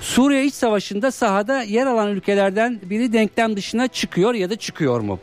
Suriye İç Savaşı'nda sahada yer alan ülkelerden biri denklem dışına çıkıyor ya da çıkıyor mu?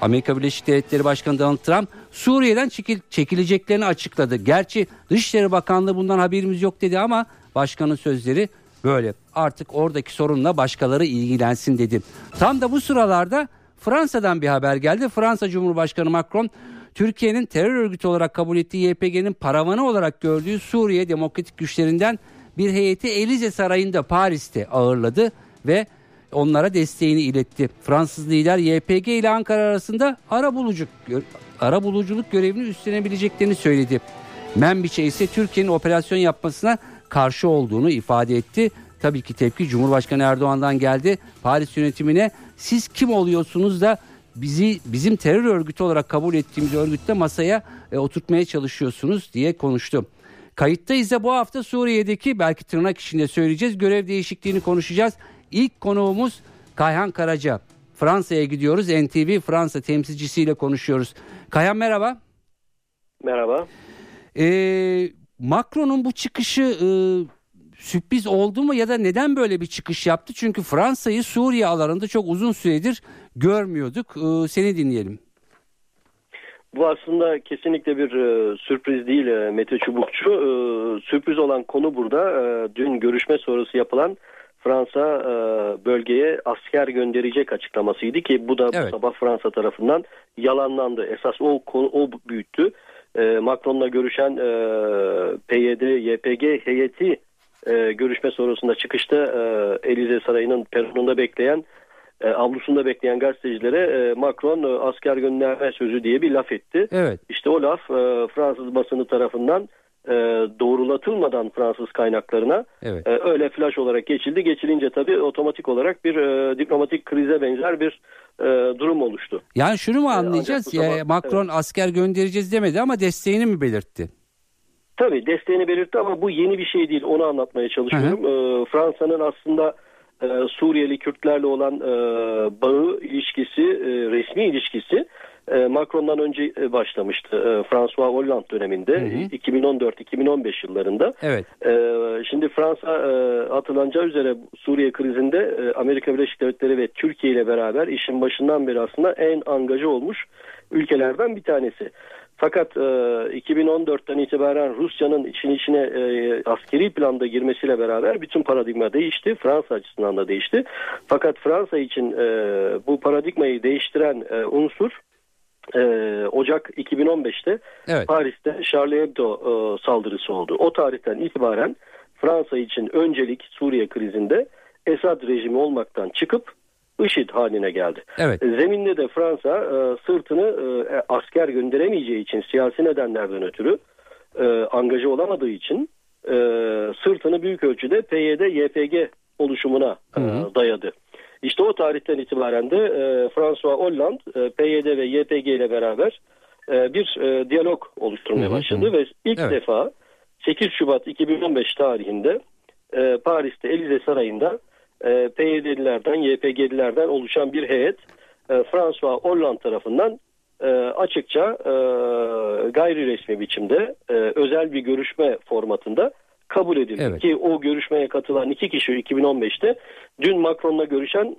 Amerika Birleşik Devletleri Başkanı Donald Trump Suriye'den çekil, çekileceklerini açıkladı. Gerçi Dışişleri Bakanlığı bundan haberimiz yok dedi ama başkanın sözleri böyle. Artık oradaki sorunla başkaları ilgilensin dedi. Tam da bu sıralarda Fransa'dan bir haber geldi. Fransa Cumhurbaşkanı Macron Türkiye'nin terör örgütü olarak kabul ettiği YPG'nin paravanı olarak gördüğü Suriye Demokratik Güçlerinden bir heyeti Elize Sarayı'nda Paris'te ağırladı ve onlara desteğini iletti. Fransız lider YPG ile Ankara arasında ara buluculuk, ara buluculuk görevini üstlenebileceklerini söyledi. Menbiçe ise Türkiye'nin operasyon yapmasına karşı olduğunu ifade etti. Tabii ki tepki Cumhurbaşkanı Erdoğan'dan geldi. Paris yönetimine siz kim oluyorsunuz da bizi bizim terör örgütü olarak kabul ettiğimiz örgütte masaya e, oturtmaya çalışıyorsunuz diye konuştu. Kayıttayız da bu hafta Suriye'deki belki tırnak içinde söyleyeceğiz görev değişikliğini konuşacağız. İlk konuğumuz Kayhan Karaca. Fransa'ya gidiyoruz. NTV Fransa temsilcisiyle konuşuyoruz. Kayhan merhaba. Merhaba. Ee, Macron'un bu çıkışı e, sürpriz oldu mu ya da neden böyle bir çıkış yaptı? Çünkü Fransa'yı Suriye alanında çok uzun süredir görmüyorduk. Ee, seni dinleyelim. Bu aslında kesinlikle bir e, sürpriz değil e, Mete Çubukçu. E, sürpriz olan konu burada e, dün görüşme sonrası yapılan Fransa e, bölgeye asker gönderecek açıklamasıydı ki bu da evet. bu sabah Fransa tarafından yalanlandı. Esas o konu o büyüttü. E, Macron'la görüşen e, PYD, YPG heyeti e, görüşme sonrasında çıkışta e, Elize Sarayı'nın peronunda bekleyen e, avlusunda bekleyen gazetecilere e, Macron e, asker gönderme sözü diye bir laf etti. Evet. İşte o laf e, Fransız basını tarafından e, doğrulatılmadan Fransız kaynaklarına evet. e, öyle flash olarak geçildi. Geçilince tabii otomatik olarak bir e, diplomatik krize benzer bir e, durum oluştu. Yani şunu mu e, anlayacağız? E, ya, Macron evet. asker göndereceğiz demedi ama desteğini mi belirtti? Tabii desteğini belirtti ama bu yeni bir şey değil. Onu anlatmaya çalışıyorum. E, Fransa'nın aslında e, Suriyeli Kürtlerle olan e, bağı, ilişkisi, e, resmi ilişkisi e, Macron'dan önce e, başlamıştı. E, François Hollande döneminde 2014-2015 yıllarında. Evet. Şimdi Fransa hatırlanacağı üzere Suriye krizinde Amerika Birleşik Devletleri ve Türkiye ile beraber işin başından beri aslında en angaja olmuş ülkelerden bir tanesi. Fakat e, 2014'ten itibaren Rusya'nın için içine e, askeri planda girmesiyle beraber bütün paradigma değişti. Fransa açısından da değişti. Fakat Fransa için e, bu paradigmayı değiştiren e, unsur e, Ocak 2015'te evet. Paris'te Charlie Hebdo e, saldırısı oldu. O tarihten itibaren Fransa için öncelik Suriye krizinde Esad rejimi olmaktan çıkıp IŞİD haline geldi. Evet. E, zeminde de Fransa e, sırtını e, asker gönderemeyeceği için siyasi nedenlerden ötürü e, angaja olamadığı için e, sırtını büyük ölçüde PYD YPG oluşumuna e, dayadı. İşte o tarihten itibaren de e, François Hollande e, PYD ve YPG ile beraber e, bir e, diyalog oluşturmaya başladı ve ilk evet. defa 8 Şubat 2015 tarihinde e, Paris'te Elize Sarayı'nda e, PYD'lilerden, YPG'lilerden oluşan bir heyet e, François Hollande tarafından e, açıkça e, gayri resmi biçimde e, özel bir görüşme formatında kabul edildi. Evet. Ki o görüşmeye katılan iki kişi 2015'te dün Macron'la görüşen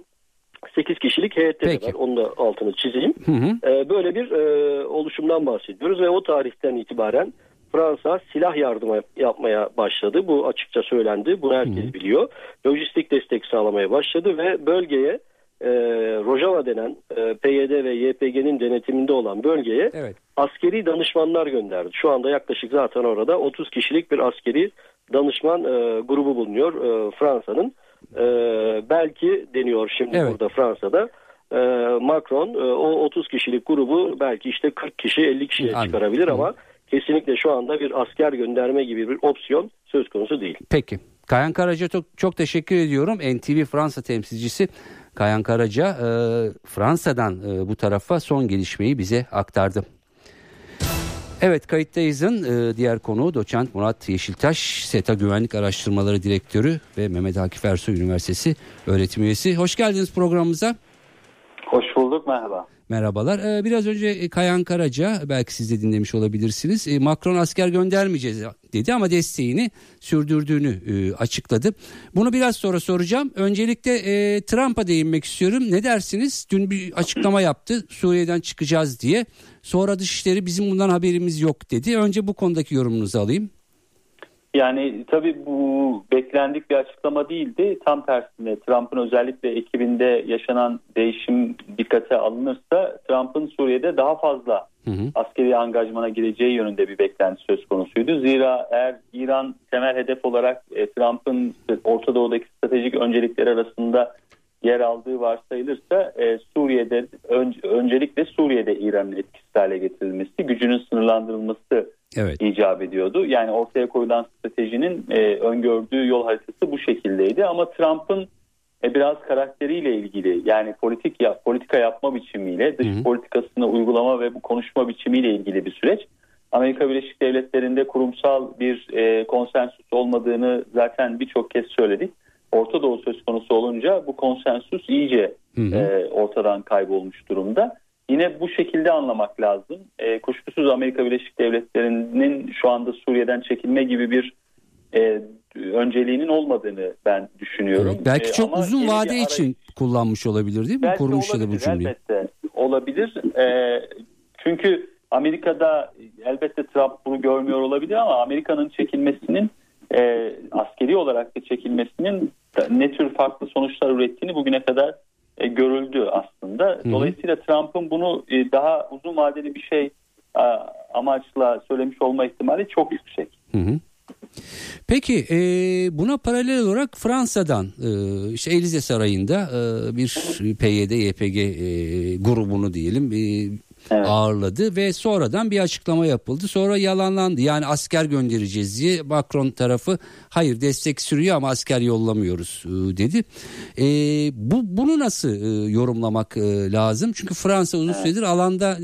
8 kişilik heyette de var. Onu da altını çizeyim. Hı hı. E, böyle bir e, oluşumdan bahsediyoruz ve o tarihten itibaren Fransa silah yardımı yapmaya başladı. Bu açıkça söylendi. Bunu herkes hı. biliyor. Lojistik destek sağlamaya başladı ve bölgeye e, Rojava denen e, PYD ve YPG'nin denetiminde olan bölgeye evet. askeri danışmanlar gönderdi. Şu anda yaklaşık zaten orada 30 kişilik bir askeri danışman e, grubu bulunuyor e, Fransa'nın. E, belki deniyor şimdi evet. burada Fransa'da. E, Macron e, o 30 kişilik grubu belki işte 40 kişi 50 kişiye Anladım. çıkarabilir ama kesinlikle şu anda bir asker gönderme gibi bir opsiyon söz konusu değil. Peki. Kayan Karaca çok, çok teşekkür ediyorum. NTV Fransa temsilcisi Kayan Karaca e, Fransa'dan e, bu tarafa son gelişmeyi bize aktardı. Evet kayıttayızın e, diğer konuğu doçent Murat Yeşiltaş, SETA Güvenlik Araştırmaları Direktörü ve Mehmet Akif Ersoy Üniversitesi öğretim üyesi. Hoş geldiniz programımıza. Hoş bulduk merhaba. Merhabalar. Ee, biraz önce e, Kayan Karaca belki siz de dinlemiş olabilirsiniz. E, Macron asker göndermeyeceğiz dedi ama desteğini sürdürdüğünü e, açıkladı. Bunu biraz sonra soracağım. Öncelikle Trump'a değinmek istiyorum. Ne dersiniz? Dün bir açıklama yaptı. Suriye'den çıkacağız diye. Sonra dışişleri bizim bundan haberimiz yok dedi. Önce bu konudaki yorumunuzu alayım. Yani tabii bu beklendik bir açıklama değildi. Tam tersine Trump'ın özellikle ekibinde yaşanan değişim dikkate alınırsa Trump'ın Suriye'de daha fazla hı hı. askeri angajmana gireceği yönünde bir beklenti söz konusuydu. Zira eğer İran temel hedef olarak e, Trump'ın Orta Doğu'daki stratejik öncelikleri arasında yer aldığı varsayılırsa e, Suriye'de ön, öncelikle Suriye'de İran'ın etkisiz hale getirilmesi, gücünün sınırlandırılması evet. icap ediyordu. Yani ortaya koyulan stratejinin e, öngördüğü yol haritası bu şekildeydi. Ama Trump'ın e, biraz karakteriyle ilgili yani politik ya, politika yapma biçimiyle, dış Hı-hı. politikasını uygulama ve bu konuşma biçimiyle ilgili bir süreç. Amerika Birleşik Devletleri'nde kurumsal bir e, konsensus olmadığını zaten birçok kez söyledik. Orta Doğu söz konusu olunca bu konsensus iyice e, ortadan kaybolmuş durumda. Yine bu şekilde anlamak lazım. E, kuşkusuz Amerika Birleşik Devletleri'nin şu anda Suriye'den çekilme gibi bir e, önceliğinin olmadığını ben düşünüyorum. Evet, belki e, çok uzun vade arayış, için kullanmış olabilir değil mi? Belki Kurmuş olabilir, da bu cümleyi. Elbette olabilir. E, çünkü Amerika'da elbette Trump bunu görmüyor olabilir ama Amerika'nın çekilmesinin e, askeri olarak da çekilmesinin ne tür farklı sonuçlar ürettiğini bugüne kadar e, görüldü aslında. Dolayısıyla Trump'ın bunu e, daha uzun vadeli bir şey e, amaçla söylemiş olma ihtimali çok yüksek. Hı hı. Peki e, buna paralel olarak Fransa'dan e, işte Elize Sarayı'nda e, bir PYD YPG e, grubunu diyelim e, evet. ağırladı ve sonradan bir açıklama yapıldı. Sonra yalanlandı. Yani asker göndereceğiz diye Macron tarafı hayır destek sürüyor ama asker yollamıyoruz e, dedi. E, bu bunu nasıl e, yorumlamak e, lazım? Çünkü Fransa uzun süredir alanda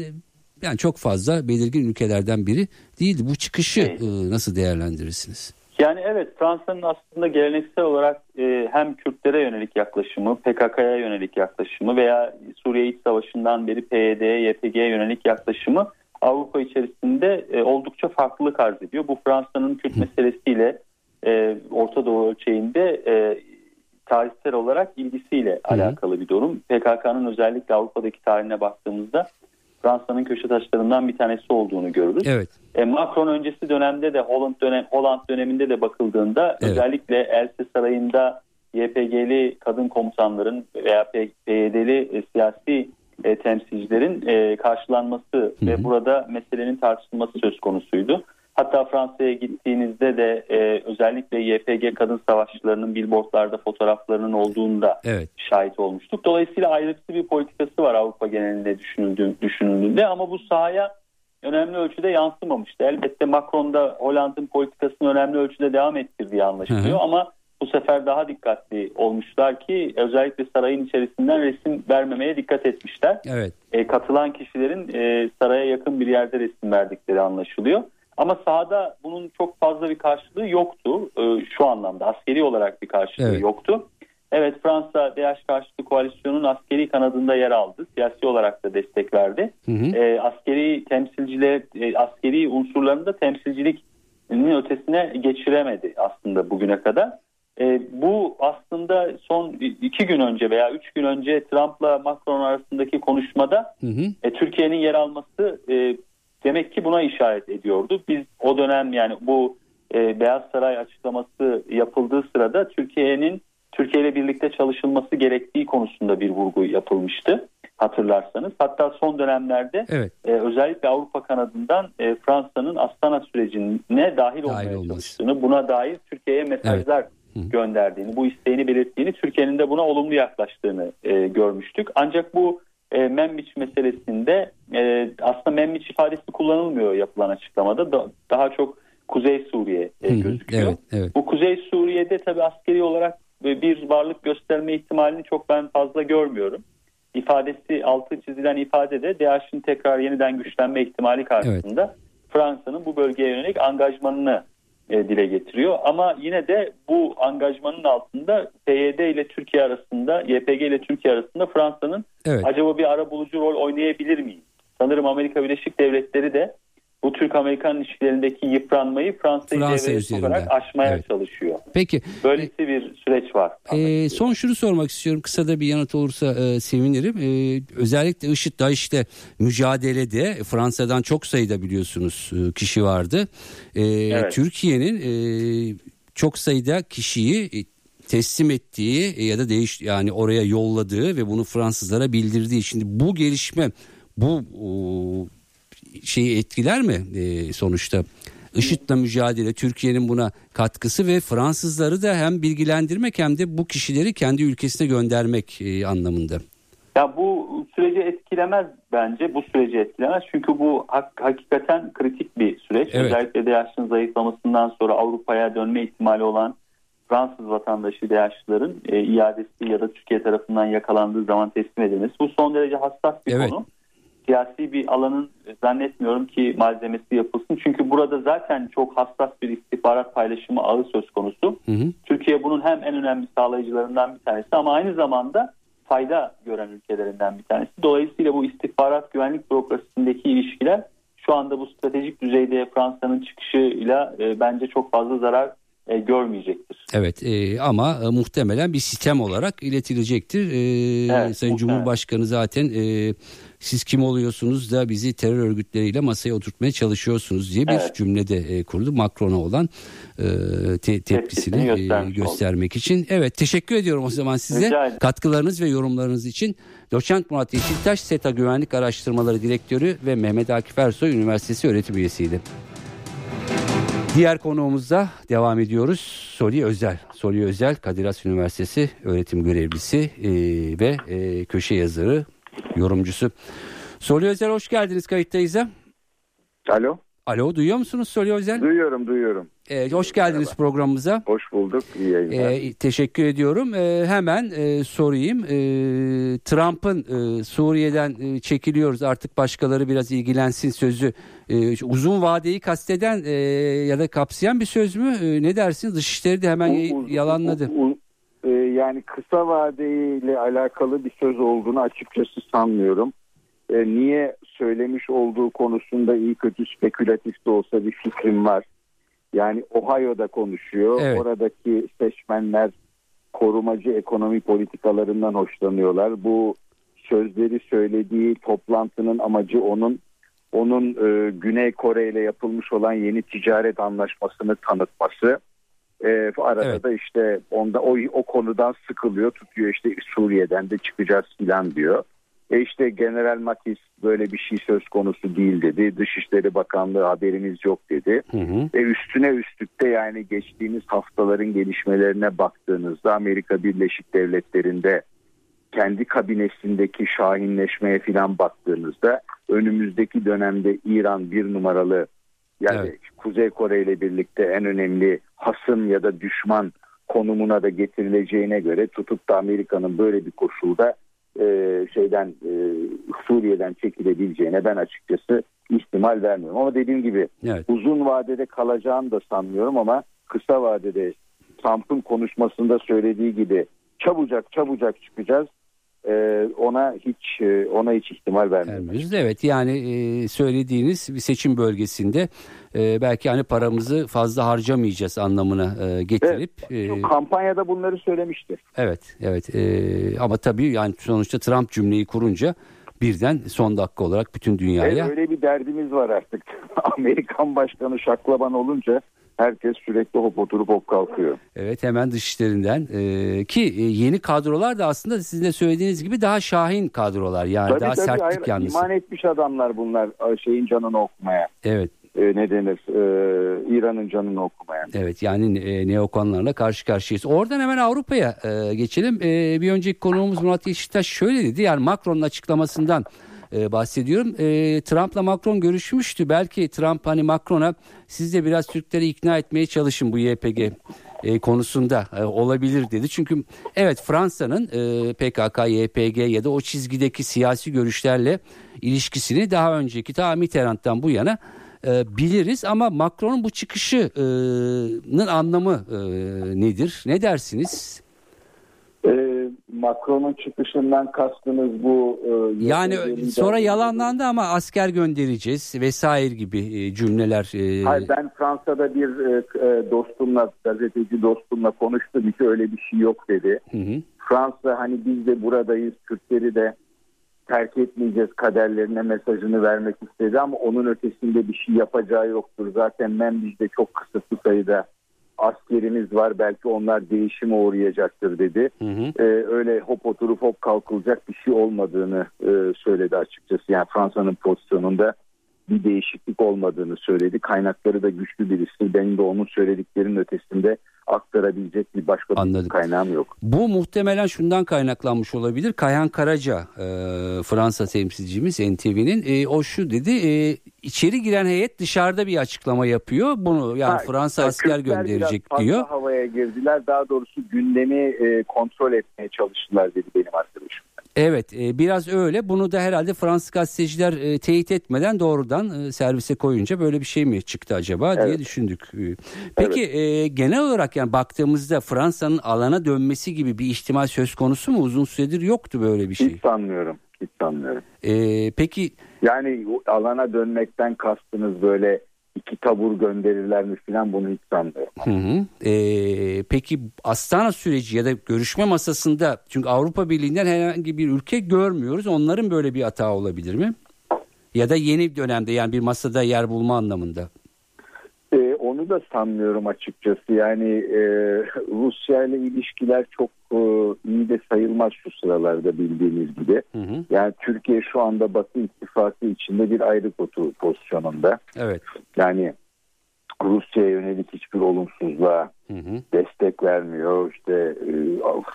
yani çok fazla belirgin ülkelerden biri değildi. Bu çıkışı evet. e, nasıl değerlendirirsiniz? Yani evet Fransa'nın aslında geleneksel olarak e, hem Kürtlere yönelik yaklaşımı, PKK'ya yönelik yaklaşımı veya Suriye İç Savaşı'ndan beri PYD, YPG'ye yönelik yaklaşımı Avrupa içerisinde e, oldukça farklılık arz ediyor. Bu Fransa'nın Kürt meselesiyle e, Orta Doğu ölçeğinde e, tarihsel olarak ilgisiyle Hı. alakalı bir durum. PKK'nın özellikle Avrupa'daki tarihine baktığımızda Fransa'nın köşe taşlarından bir tanesi olduğunu görürüz. Evet. E, Macron öncesi dönemde de Holland dönem Holland döneminde de bakıldığında evet. özellikle Else Sarayı'nda YPG'li kadın komutanların veya PYD'li e, siyasi e, temsilcilerin e, karşılanması hı hı. ve burada meselenin tartışılması söz konusuydu. Hatta Fransa'ya gittiğinizde de e, özellikle YPG kadın savaşçılarının billboardlarda fotoğraflarının olduğunda evet. şahit olmuştuk. Dolayısıyla ayrıksı bir politikası var Avrupa genelinde düşünüldüğünde ama bu sahaya önemli ölçüde yansımamıştı. Elbette Macron da Hollanda'nın politikasını önemli ölçüde devam ettirdiği anlaşılıyor hı hı. ama bu sefer daha dikkatli olmuşlar ki özellikle sarayın içerisinden resim vermemeye dikkat etmişler. Evet. E, katılan kişilerin e, saraya yakın bir yerde resim verdikleri anlaşılıyor. Ama sahada bunun çok fazla bir karşılığı yoktu. E, şu anlamda askeri olarak bir karşılığı evet. yoktu. Evet Fransa DH karşıtı koalisyonun askeri kanadında yer aldı. Siyasi olarak da destek verdi. Hı hı. E, askeri temsilciler, e, askeri unsurlarını da temsilcilikinin ötesine geçiremedi aslında bugüne kadar. E, bu aslında son iki gün önce veya üç gün önce Trump'la Macron arasındaki konuşmada hı hı. E, Türkiye'nin yer alması e, demek ki buna işaret ediyordu. Biz o dönem yani bu e, Beyaz Saray açıklaması yapıldığı sırada Türkiye'nin Türkiye ile birlikte çalışılması gerektiği konusunda bir vurgu yapılmıştı hatırlarsanız. Hatta son dönemlerde evet. e, özellikle Avrupa kanadından e, Fransa'nın Astana sürecine dahil, dahil olmaya çalıştığını, buna dair Türkiye'ye mesajlar evet. gönderdiğini, bu isteğini belirttiğini, Türkiye'nin de buna olumlu yaklaştığını e, görmüştük. Ancak bu e, Memmiç meselesinde e, aslında Memmiç ifadesi kullanılmıyor yapılan açıklamada. Da, daha çok Kuzey Suriye e, gözüküyor. Evet, evet. Bu Kuzey Suriye'de tabii askeri olarak bir varlık gösterme ihtimalini çok ben fazla görmüyorum. İfadesi altı çizilen ifade de DAEŞ'in tekrar yeniden güçlenme ihtimali karşısında evet. Fransa'nın bu bölgeye yönelik angajmanını e, dile getiriyor. Ama yine de bu angajmanın altında PYD ile Türkiye arasında, YPG ile Türkiye arasında Fransa'nın evet. acaba bir ara bulucu rol oynayabilir miyim? Sanırım Amerika Birleşik Devletleri de bu Türk-Amerikan ilişkilerindeki yıpranmayı Fransa'yı Fransa olarak aşmaya evet. çalışıyor. Peki. Böylesi bir süreç var. E, son şunu sormak istiyorum. Kısa da bir yanıt olursa e, sevinirim. E, özellikle IŞİD DAEŞ'te mücadelede Fransa'dan çok sayıda biliyorsunuz e, kişi vardı. E, evet. Türkiye'nin e, çok sayıda kişiyi e, teslim ettiği e, ya da değiş yani oraya yolladığı ve bunu Fransızlara bildirdiği. Şimdi bu gelişme bu şeyi etkiler mi e, sonuçta? IŞİD'le mücadele Türkiye'nin buna katkısı ve Fransızları da hem bilgilendirmek hem de bu kişileri kendi ülkesine göndermek e, anlamında. Ya bu süreci etkilemez bence. Bu süreci etkilemez. Çünkü bu hak, hakikaten kritik bir süreç. Evet. Özellikle DAEŞ'in zayıflamasından sonra Avrupa'ya dönme ihtimali olan Fransız vatandaşı DAEŞ'ların e, iadesi ya da Türkiye tarafından yakalandığı zaman teslim edilmesi. Bu son derece hassas bir evet. konu siyasi bir alanın zannetmiyorum ki malzemesi yapılsın. Çünkü burada zaten çok hassas bir istihbarat paylaşımı ağı söz konusu. Hı hı. Türkiye bunun hem en önemli sağlayıcılarından bir tanesi ama aynı zamanda fayda gören ülkelerinden bir tanesi. Dolayısıyla bu istihbarat güvenlik bürokrasisindeki ilişkiler şu anda bu stratejik düzeyde Fransa'nın çıkışıyla e, bence çok fazla zarar e, görmeyecektir. Evet e, ama e, muhtemelen bir sistem olarak iletilecektir. E, evet, Sayın muhtemelen. Cumhurbaşkanı zaten e, siz kim oluyorsunuz da bizi terör örgütleriyle masaya oturtmaya çalışıyorsunuz diye bir evet. cümlede e, kurdu. Macron'a olan e, te, tepkisini e, göstermek oldu. için. Evet teşekkür ediyorum o zaman size katkılarınız ve yorumlarınız için. Doçent Murat Yeşiltaş, SETA Güvenlik Araştırmaları Direktörü ve Mehmet Akif Ersoy Üniversitesi öğretim üyesiydi. Diğer konuğumuzda devam ediyoruz. Soli Özel. Soli Özel Kadir Has Üniversitesi öğretim görevlisi e, ve e, köşe yazarı yorumcusu. Soli Özel hoş geldiniz kayıttayız. Alo. Alo duyuyor musunuz Soli Özel? Duyuyorum duyuyorum. Ee, hoş geldiniz Merhaba. programımıza. Hoş bulduk. İyi yayınlar. Ee, teşekkür ediyorum. Ee, hemen e, sorayım. Ee, Trump'ın e, Suriye'den e, çekiliyoruz artık başkaları biraz ilgilensin sözü e, uzun vadeyi kasteden e, ya da kapsayan bir söz mü? E, ne dersiniz? Dışişleri de hemen u, yalanladı. U, u, e, yani kısa vadeyle alakalı bir söz olduğunu açıkçası sanmıyorum. E, niye söylemiş olduğu konusunda iyi kötü spekülatif de olsa bir fikrim var. Yani Ohio'da konuşuyor. Evet. Oradaki seçmenler korumacı ekonomi politikalarından hoşlanıyorlar. Bu sözleri söylediği toplantının amacı onun onun e, Güney Kore ile yapılmış olan yeni ticaret anlaşmasını tanıtması. E, arada evet. da işte onda o, o konudan sıkılıyor tutuyor işte Suriye'den de çıkacağız filan diyor. E işte General Matis böyle bir şey söz konusu değil dedi. Dışişleri Bakanlığı haberimiz yok dedi. Hı hı. E üstüne üstlükte yani geçtiğimiz haftaların gelişmelerine baktığınızda Amerika Birleşik Devletleri'nde kendi kabinesindeki şahinleşmeye filan baktığınızda önümüzdeki dönemde İran bir numaralı yani evet. Kuzey Kore ile birlikte en önemli hasım ya da düşman konumuna da getirileceğine göre tutup da Amerika'nın böyle bir koşulda e, şeyden e, Suriye'den çekilebileceğine ben açıkçası ihtimal vermiyorum. Ama dediğim gibi evet. uzun vadede kalacağını da sanmıyorum ama kısa vadede Trump'ın konuşmasında söylediği gibi çabucak çabucak çıkacağız ona hiç e, ona hiç ihtimal vermiyoruz. Evet yani e, söylediğiniz bir seçim bölgesinde belki hani paramızı fazla harcamayacağız anlamına getirip evet, kampanyada bunları söylemişti. Evet evet ama tabii yani sonuçta Trump cümleyi kurunca birden son dakika olarak bütün dünyaya. Evet, öyle bir derdimiz var artık. Amerikan başkanı şaklaban olunca herkes sürekli hop oturup hop kalkıyor. Evet hemen dışişlerinden ee, ki e, yeni kadrolar da aslında sizin de söylediğiniz gibi daha şahin kadrolar yani tabii, daha tabii, sertlik hayır, yanlısı. İman etmiş adamlar bunlar şeyin canını okumaya. Evet. E, ne denir e, İran'ın canını okumaya. Evet yani e, neokonlarla karşı karşıyayız. Oradan hemen Avrupa'ya e, geçelim. E, bir önceki konuğumuz Murat Yeşiltaş şöyle dedi yani Macron'un açıklamasından e, bahsediyorum. E, Trump'la Macron görüşmüştü. Belki Trump hani Macron'a siz de biraz Türkleri ikna etmeye çalışın bu YPG e, konusunda e, olabilir dedi. Çünkü evet Fransa'nın e, PKK, YPG ya da o çizgideki siyasi görüşlerle ilişkisini daha önceki ta Mitterrand'dan bu yana e, biliriz ama Macron'un bu çıkışının anlamı e, nedir? Ne dersiniz? E, Macron'un çıkışından kastınız bu. E, yani sonra yalanlandı ama asker göndereceğiz vesaire gibi e, cümleler. E... Hayır ben Fransa'da bir e, e dostumla gazeteci dostumla konuştum ki öyle bir şey yok dedi. Hı hı. Fransa hani biz de buradayız Türkleri de terk etmeyeceğiz kaderlerine mesajını vermek istedi ama onun ötesinde bir şey yapacağı yoktur. Zaten Membiz'de çok kısıtlı sayıda askerimiz var belki onlar değişime uğrayacaktır dedi. Hı hı. Ee, öyle hop oturup hop kalkılacak bir şey olmadığını e, söyledi açıkçası. Yani Fransa'nın pozisyonunda bir değişiklik olmadığını söyledi. Kaynakları da güçlü birisi. Benim de onun söylediklerinin ötesinde aktarabilecek bir başka Anladım. bir kaynağım yok. Bu muhtemelen şundan kaynaklanmış olabilir. Kayhan Karaca e, Fransa temsilcimiz NTV'nin e, o şu dedi e, içeri giren heyet dışarıda bir açıklama yapıyor. Bunu yani ha, Fransa asker gönderecek diyor. havaya girdiler. Daha doğrusu gündemi e, kontrol etmeye çalıştılar dedi benim arkadaşım. Evet e, biraz öyle bunu da herhalde Fransız gazeteciler e, teyit etmeden doğrudan e, servise koyunca böyle bir şey mi çıktı acaba evet. diye düşündük. Peki evet. e, genel olarak yani baktığımızda Fransa'nın alana dönmesi gibi bir ihtimal söz konusu mu? Uzun süredir yoktu böyle bir şey. Hiç sanmıyorum. Hiç sanmıyorum. E, peki yani alana dönmekten kastınız böyle iki tabur gönderirler mi filan bunu hiç sanmıyorum. Hı hı. Ee, peki Astana süreci ya da görüşme masasında çünkü Avrupa Birliği'nden herhangi bir ülke görmüyoruz. Onların böyle bir hata olabilir mi? Ya da yeni dönemde yani bir masada yer bulma anlamında. Onu da sanmıyorum açıkçası. Yani e, Rusya ile ilişkiler çok e, iyi de sayılmaz şu sıralarda bildiğiniz gibi. Hı hı. Yani Türkiye şu anda Batı ittifakı içinde bir ayrı kutu pozisyonunda. Evet. Yani Rusya'ya yönelik hiçbir olumsuzluğa hı hı. destek vermiyor. İşte e,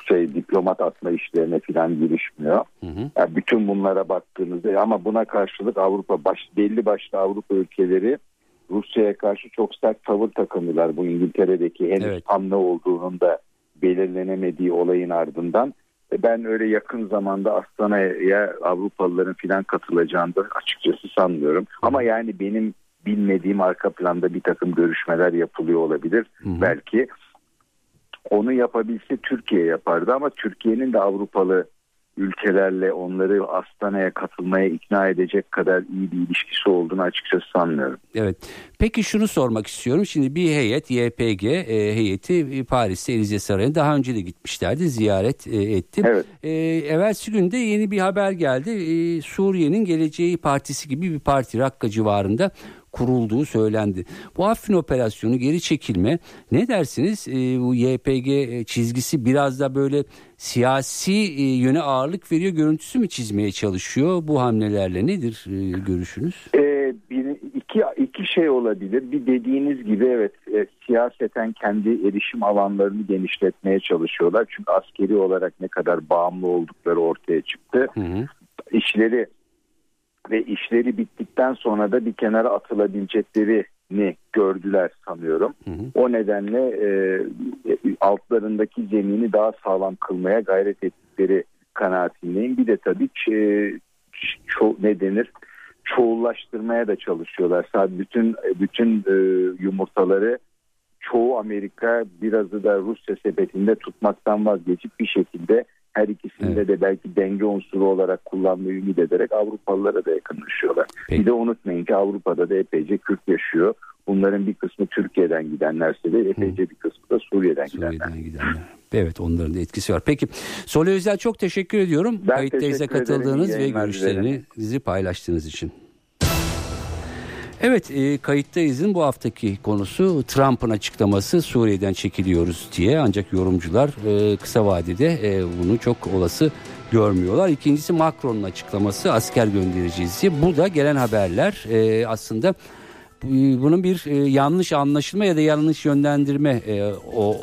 şey diplomat atma işlerine falan girişmiyor. Hı hı. Yani bütün bunlara baktığınızda ama buna karşılık Avrupa baş, belli başlı Avrupa ülkeleri Rusya'ya karşı çok sert tavır takındılar. Bu İngiltere'deki henüz evet. tam ne olduğunun da belirlenemediği olayın ardından. E, ben öyle yakın zamanda Astana'ya Avrupalıların filan katılacağını da açıkçası sanmıyorum. Ama yani benim bilmediğim arka planda bir takım görüşmeler yapılıyor olabilir. Hı hı. Belki onu yapabilse Türkiye yapardı ama Türkiye'nin de Avrupalı ülkelerle onları Astana'ya katılmaya ikna edecek kadar iyi bir ilişkisi olduğunu açıkçası sanmıyorum. Evet. Peki şunu sormak istiyorum. Şimdi bir heyet YPG e, heyeti e, Paris'te Elize Sarayı'na daha önce de gitmişlerdi. Ziyaret e, etti. Evet. E, evvelsi günde yeni bir haber geldi. E, Suriye'nin Geleceği Partisi gibi bir parti Rakka civarında kurulduğu söylendi. Bu Afrin operasyonu geri çekilme ne dersiniz? E, bu YPG çizgisi biraz da böyle siyasi e, yöne ağırlık veriyor görüntüsü mü çizmeye çalışıyor bu hamlelerle nedir e, görüşünüz? E, bir, iki, iki şey olabilir. Bir dediğiniz gibi evet e, siyaseten kendi erişim alanlarını genişletmeye çalışıyorlar. Çünkü askeri olarak ne kadar bağımlı oldukları ortaya çıktı. Hı hı. İşleri ve işleri bittikten sonra da bir kenara atılabileceklerini gördüler sanıyorum. Hı hı. O nedenle e, altlarındaki zemini daha sağlam kılmaya gayret ettikleri kanaatindeyim. Bir de tabii e, ço ne denir çoğullaştırmaya da çalışıyorlar. Sadece bütün bütün e, yumurtaları çoğu Amerika birazı da Rusya sepetinde tutmaktan vazgeçip bir şekilde her ikisinde evet. de belki denge unsuru olarak kullanmayı ümit ederek Avrupalılara da yakınlaşıyorlar. Peki. Bir de unutmayın ki Avrupa'da da epeyce Kürt yaşıyor. Bunların bir kısmı Türkiye'den gidenlerse de epeyce Hı. bir kısmı da Suriye'den, Suriye'den gidenler. gidenler. Evet onların da etkisi var. Peki Soli Özel çok teşekkür ediyorum. Ben Kayıttayıza katıldığınız ve görüşlerinizi paylaştığınız için. Evet e, kayıttayızın bu haftaki konusu Trump'ın açıklaması Suriye'den çekiliyoruz diye ancak yorumcular e, kısa vadede e, bunu çok olası görmüyorlar. İkincisi Macron'un açıklaması asker göndereceğiz diye. Bu da gelen haberler e, aslında bunun bir e, yanlış anlaşılma ya da yanlış yönlendirme e,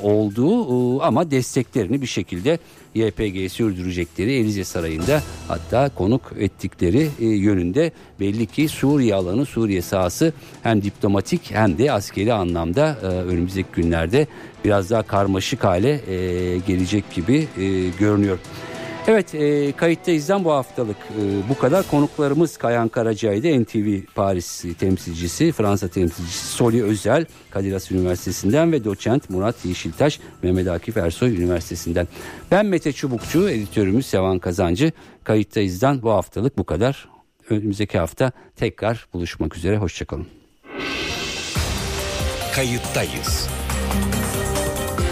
olduğu ama desteklerini bir şekilde YPG'ye sürdürecekleri Elize Sarayı'nda hatta konuk ettikleri yönünde belli ki Suriye alanı Suriye sahası hem diplomatik hem de askeri anlamda önümüzdeki günlerde biraz daha karmaşık hale gelecek gibi görünüyor. Evet e, kayıttayızdan bu haftalık e, bu kadar. Konuklarımız Kayan Karacay'dı NTV Paris temsilcisi, Fransa temsilcisi Soli Özel Kadir Has Üniversitesi'nden ve doçent Murat Yeşiltaş Mehmet Akif Ersoy Üniversitesi'nden. Ben Mete Çubukçu, editörümüz Sevan Kazancı. Kayıttayızdan bu haftalık bu kadar. Önümüzdeki hafta tekrar buluşmak üzere. Hoşçakalın. Kayıttayız.